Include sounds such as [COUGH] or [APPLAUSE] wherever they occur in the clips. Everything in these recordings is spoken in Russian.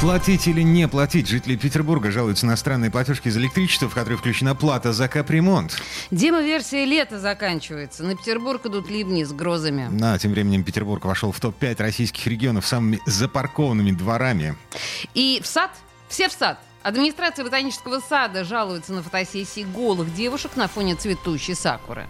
Платить или не платить? Жители Петербурга жалуются на странные платежки за электричество, в которые включена плата за капремонт. Демо-версия лета заканчивается. На Петербург идут ливни с грозами. А тем временем Петербург вошел в топ-5 российских регионов с самыми запаркованными дворами. И в сад, все в сад. Администрация ботанического сада жалуется на фотосессии голых девушек на фоне цветущей сакуры.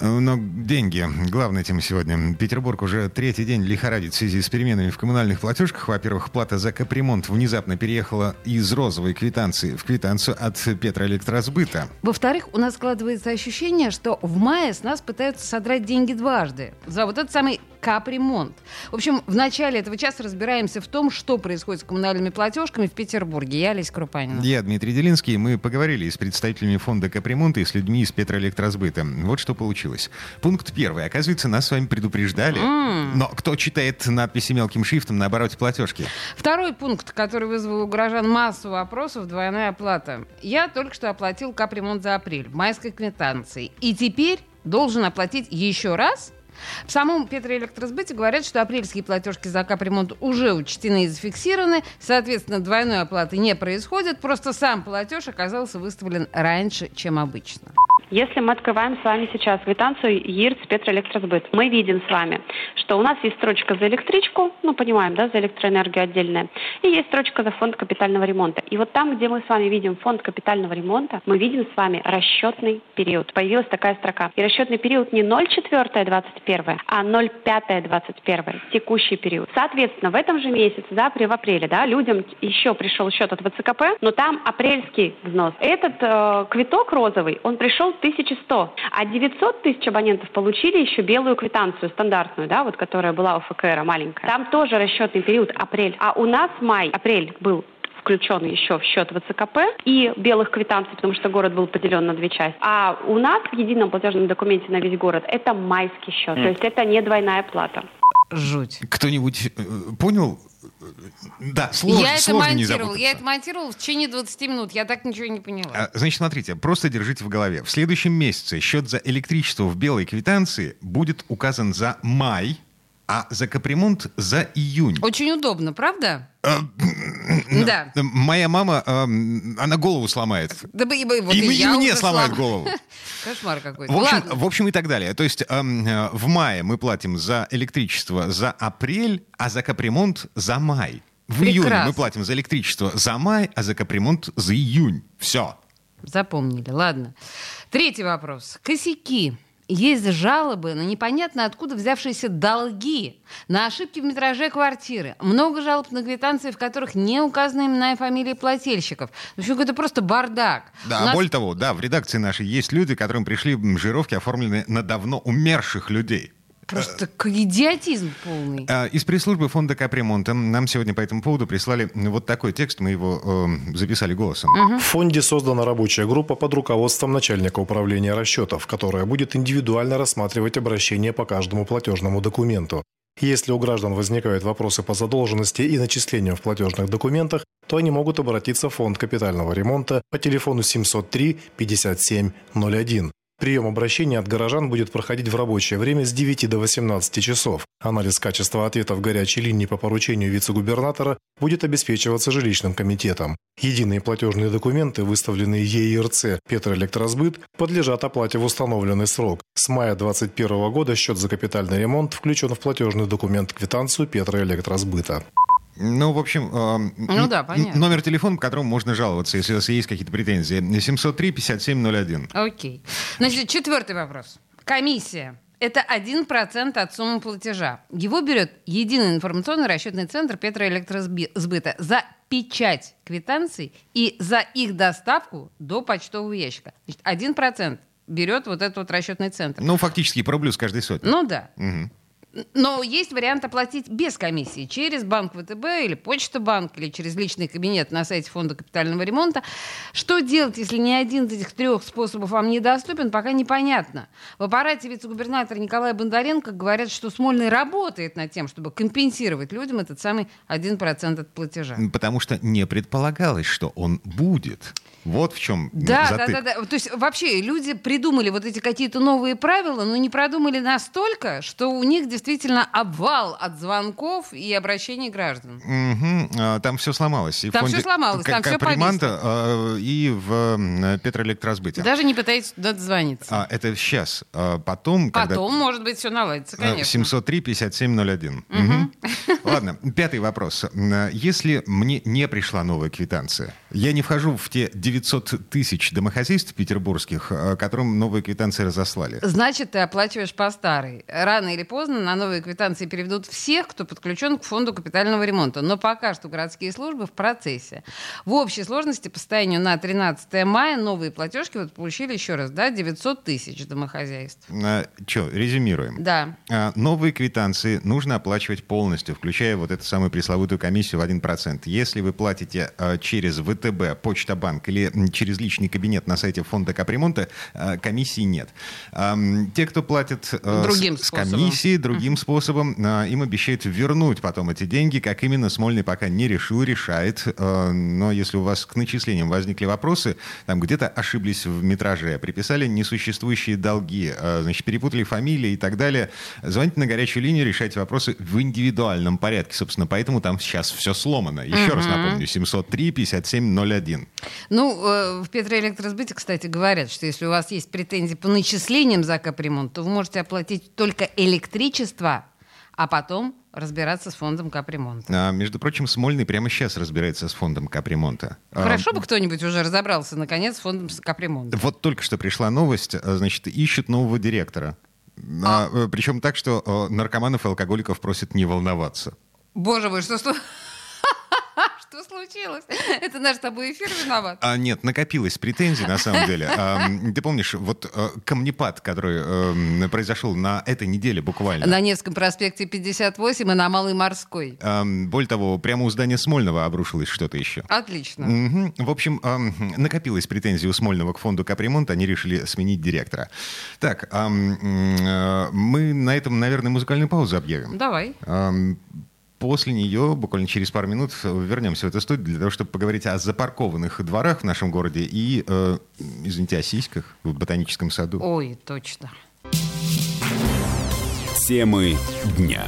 Но деньги. Главная тема сегодня. Петербург уже третий день лихорадит в связи с переменами в коммунальных платежках. Во-первых, плата за капремонт внезапно переехала из розовой квитанции в квитанцию от Петроэлектросбыта. Во-вторых, у нас складывается ощущение, что в мае с нас пытаются содрать деньги дважды. За вот этот самый капремонт. В общем, в начале этого часа разбираемся в том, что происходит с коммунальными платежками в Петербурге. Я Олеся Крупанина. Я Дмитрий Делинский. Мы поговорили с представителями фонда капремонта и с людьми из Петроэлектросбыта. Вот что получилось. Пункт первый. Оказывается, нас с вами предупреждали. М. Но кто читает надписи мелким шрифтом на обороте платежки? Второй пункт, который вызвал у горожан массу вопросов, двойная оплата. Я только что оплатил капремонт за апрель майской квитанции. И теперь должен оплатить еще раз? В самом Петроэлектросбыте говорят, что апрельские платежки за капремонт уже учтены и зафиксированы, соответственно, двойной оплаты не происходит, просто сам платеж оказался выставлен раньше, чем обычно. Если мы открываем с вами сейчас квитанцию ЕИРЦ Петроэлектросбыт, мы видим с вами, что у нас есть строчка за электричку, ну, понимаем, да, за электроэнергию отдельная, и есть строчка за фонд капитального ремонта. И вот там, где мы с вами видим фонд капитального ремонта, мы видим с вами расчетный период. Появилась такая строка. И расчетный период не 0,4-21, а 0,5-21, текущий период. Соответственно, в этом же месяце, да, при- в апреле, да, людям еще пришел счет от ВЦКП, но там апрельский взнос. Этот э, квиток розовый, он пришел 1100, а 900 тысяч абонентов получили еще белую квитанцию стандартную, да, вот которая была у ФКР маленькая. Там тоже расчетный период апрель, а у нас май, апрель был включен еще в счет ВЦКП и белых квитанций, потому что город был поделен на две части. А у нас в едином платежном документе на весь город это майский счет, то есть это не двойная плата. Жуть. Кто-нибудь э, понял? Да, сложно, я это сложно не монтировал. запутаться. Я это монтировал в течение 20 минут. Я так ничего не поняла. А, Значит, смотрите, просто держите в голове. В следующем месяце счет за электричество в белой квитанции будет указан за май, а за капремонт за июнь. Очень удобно, правда? А, Да. Моя мама, эм, она голову сломает. Да бы, и вот и и и мне уже сломают слом- голову. [LAUGHS] Кошмар какой-то. В общем, Ладно. в общем и так далее. То есть э, в мае мы платим за электричество за апрель, а за капремонт за май. В июне Прекрасно. мы платим за электричество за май, а за капремонт за июнь. Все. Запомнили, ладно. Третий вопрос. Косяки. Есть жалобы на непонятно откуда взявшиеся долги, на ошибки в метраже квартиры. Много жалоб на квитанции, в которых не указаны имена и фамилии плательщиков. В общем, это просто бардак. Да, У нас- более того, да, в редакции нашей есть люди, которым пришли жировки, оформленные на давно умерших людей. Просто идиотизм полный. А, Из пресс-службы фонда капремонта нам сегодня по этому поводу прислали вот такой текст, мы его эм, записали голосом. В фонде создана рабочая группа под руководством начальника управления расчетов, которая будет индивидуально рассматривать обращения по каждому платежному документу. Если у граждан возникают вопросы по задолженности и начислениям в платежных документах, то они могут обратиться в фонд капитального ремонта по телефону 703 57 01. Прием обращений от горожан будет проходить в рабочее время с 9 до 18 часов. Анализ качества ответов горячей линии по поручению вице-губернатора будет обеспечиваться жилищным комитетом. Единые платежные документы, выставленные ЕИРЦ Петроэлектросбыт, подлежат оплате в установленный срок. С мая 2021 года счет за капитальный ремонт включен в платежный документ квитанцию Петроэлектросбыта. Ну, в общем, эм, Ну да, понятно. номер телефона, по которому можно жаловаться, если у вас есть какие-то претензии. 703-5701. Окей. Значит, четвертый вопрос. Комиссия. Это 1% от суммы платежа. Его берет единый информационный расчетный центр Петроэлектросбыта за печать квитанций и за их доставку до почтового ящика. Значит, 1% берет вот этот вот расчетный центр. Ну, фактически по рублю с каждой сотни. Ну да. Мгм. Но есть вариант оплатить без комиссии через банк ВТБ или Почта банк или через личный кабинет на сайте Фонда капитального ремонта. Что делать, если ни один из этих трех способов вам недоступен, пока непонятно. В аппарате вице-губернатора Николая Бондаренко говорят, что Смольный работает над тем, чтобы компенсировать людям этот самый 1% от платежа. Потому что не предполагалось, что он будет. Вот в чем да, затык. да, да, да. То есть вообще люди придумали вот эти какие-то новые правила, но не продумали настолько, что у них действительно обвал от звонков и обращений граждан. Угу. Там все сломалось. И там фонде все сломалось, там все Капремонта, а, и в Петроэлектросбыте. Даже не пытайтесь туда дозвониться. А, это сейчас. А потом, Потом, когда... может быть, все наладится, конечно. 703-5701. Угу. Ладно, пятый вопрос. Если мне не пришла новая квитанция, я не вхожу в те 900 тысяч домохозяйств петербургских, которым новые квитанции разослали. Значит, ты оплачиваешь по старой. Рано или поздно на новые квитанции переведут всех, кто подключен к фонду капитального ремонта. Но пока что городские службы в процессе. В общей сложности по состоянию на 13 мая новые платежки вот получили еще раз, да, 900 тысяч домохозяйств. А, Че, резюмируем. Да. А, новые квитанции нужно оплачивать полностью, включая вот эту самую пресловутую комиссию в 1%. Если вы платите а, через ВТБ, Почта Банк или через личный кабинет на сайте фонда капремонта, а, комиссии нет. Те, кто платит а, другим с, с комиссией, другим способом, а, им обещают вернуть потом эти деньги. Как именно, Смольный пока не решил, решает. Но если у вас к начислениям возникли вопросы, там где-то ошиблись в метраже, приписали несуществующие долги, значит, перепутали фамилии и так далее, звоните на горячую линию, решайте вопросы в индивидуальном порядке. Собственно, поэтому там сейчас все сломано. Еще раз напомню, 703-5701. Ну, э, в Петроэлектросбыте, кстати, говорят, что если у вас есть претензии по начислениям за капремонт, то вы можете оплатить только электричество, а потом разбираться с фондом капремонта. А, между прочим, Смольный прямо сейчас разбирается с фондом капремонта. Хорошо а, бы кто-нибудь уже разобрался, наконец, с фондом капремонта. Вот только что пришла новость, а, значит, ищут нового директора. А? А, причем так, что наркоманов и алкоголиков просят не волноваться. Боже мой, что... что... Что случилось? [LAUGHS] Это наш с тобой эфир виноват? А, нет, накопилось претензий, на самом деле. [LAUGHS] А, ты помнишь, вот а, камнепад, который а, произошел на этой неделе буквально. На Невском проспекте 58 и на Малой Морской. А, более того, прямо у здания Смольного обрушилось что-то еще. Отлично. Угу. В общем, а, накопилось претензий у Смольного к фонду капремонт, они решили сменить директора. Так, а, мы на этом, наверное, музыкальную паузу объявим. Давай. После нее, буквально через пару минут, вернемся в эту студию для того, чтобы поговорить о запаркованных дворах в нашем городе и, э, извините, о сиськах в ботаническом саду. Ой, точно. Темы дня.